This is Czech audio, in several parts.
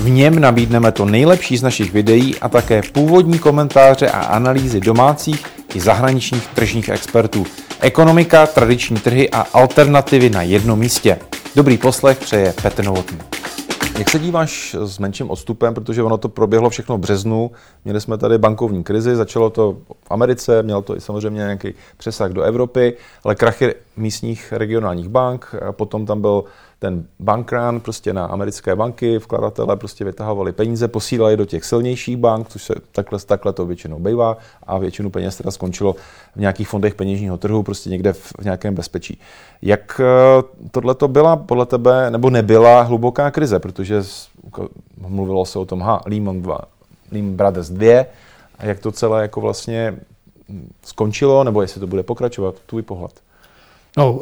V něm nabídneme to nejlepší z našich videí a také původní komentáře a analýzy domácích i zahraničních tržních expertů. Ekonomika, tradiční trhy a alternativy na jednom místě. Dobrý poslech přeje Petr Novotný. Jak se díváš s menším odstupem, protože ono to proběhlo všechno v březnu, měli jsme tady bankovní krizi, začalo to Americe, mělo to i samozřejmě nějaký přesah do Evropy, ale krachy místních regionálních bank, potom tam byl ten bankrán prostě na americké banky, vkladatelé prostě vytahovali peníze, posílali do těch silnějších bank, což se takhle, takhle to většinou bývá a většinu peněz teda skončilo v nějakých fondech peněžního trhu, prostě někde v, v nějakém bezpečí. Jak eh, tohle to byla podle tebe, nebo nebyla hluboká krize, protože mluvilo se o tom, ha, Lehman, 2, Lehman Brothers 2, a jak to celé jako vlastně skončilo, nebo jestli to bude pokračovat, tvůj pohled. No,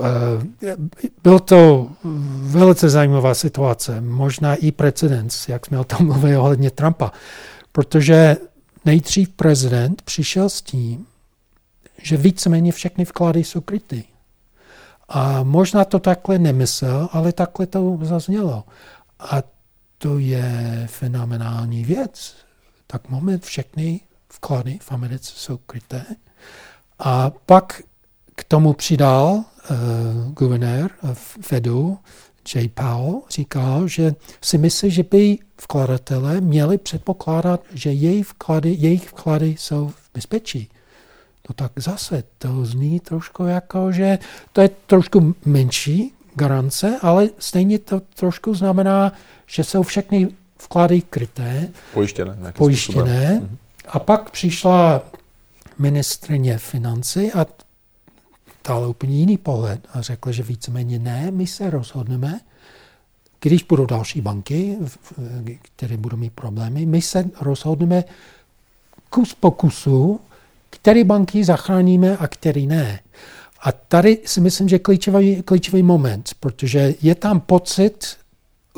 eh, byl to velice zajímavá situace, možná i precedens, jak jsme o tom mluvili ohledně Trumpa, protože nejdřív prezident přišel s tím, že víceméně všechny vklady jsou kryty. A možná to takhle nemyslel, ale takhle to zaznělo. A to je fenomenální věc. Tak moment všechny vklady v Americe jsou kryté. A pak k tomu přidal uh, guvernér Fedu, J. Powell, říkal, že si myslí, že by vkladatelé měli předpokládat, že jejich vklady, jejich vklady jsou v bezpečí. No tak zase to zní trošku jako, že to je trošku menší garance, ale stejně to trošku znamená, že jsou všechny vklady kryté, pojištěné. pojištěné. Mhm. A pak přišla ministrině financí a dala úplně jiný pohled a řekla, že víceméně ne, my se rozhodneme, když budou další banky, které budou mít problémy, my se rozhodneme kus po kusu, které banky zachráníme a které ne. A tady si myslím, že klíčový, klíčový moment, protože je tam pocit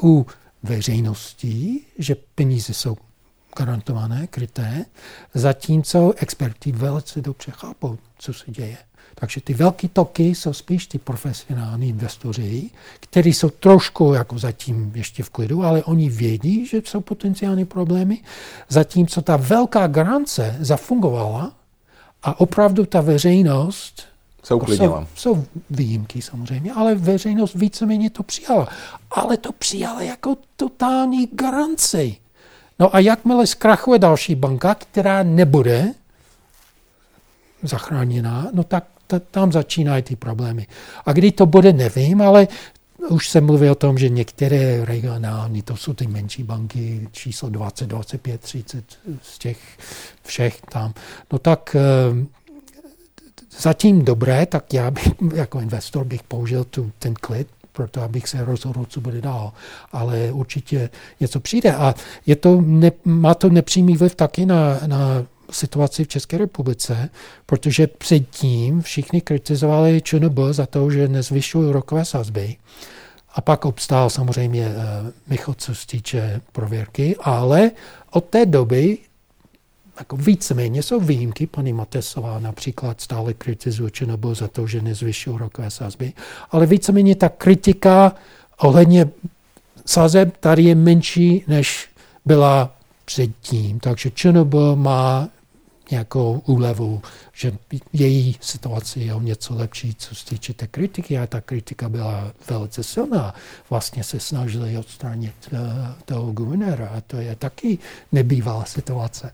u veřejností, že peníze jsou garantované, kryté, zatímco experti velice dobře chápou, co se děje. Takže ty velké toky jsou spíš ty profesionální investoři, kteří jsou trošku jako zatím ještě v klidu, ale oni vědí, že jsou potenciální problémy, zatímco ta velká garance zafungovala a opravdu ta veřejnost se uklidnila. Jsou, jsou výjimky samozřejmě, ale veřejnost víceméně to přijala. Ale to přijala jako totální garanci. No a jakmile zkrachuje další banka, která nebude zachráněná, no tak tam začínají ty problémy. A kdy to bude, nevím, ale už se mluví o tom, že některé regionální, to jsou ty menší banky, číslo 20, 25, 30 z těch všech tam. No tak eh, zatím dobré, tak já bych, jako investor bych použil tu, ten klid, proto abych se rozhodl, co bude dál. Ale určitě něco přijde. A je to ne, má to nepřímý vliv taky na, na situaci v České republice, protože předtím všichni kritizovali ČNB za to, že nezvyšují rokové sazby. A pak obstál samozřejmě uh, Michal, co se týče prověrky, ale od té doby jako víceméně jsou výjimky. Paní Matesová například stále kritizuje ČNB za to, že nezvyšují rokové sazby, ale víceméně ta kritika ohledně sazeb tady je menší, než byla předtím. Takže ČNB má nějakou úlevu, že její situace je o něco lepší, co se týče té kritiky a ta kritika byla velice silná. Vlastně se snažili odstranit uh, toho guvernéra a to je taky nebývalá situace.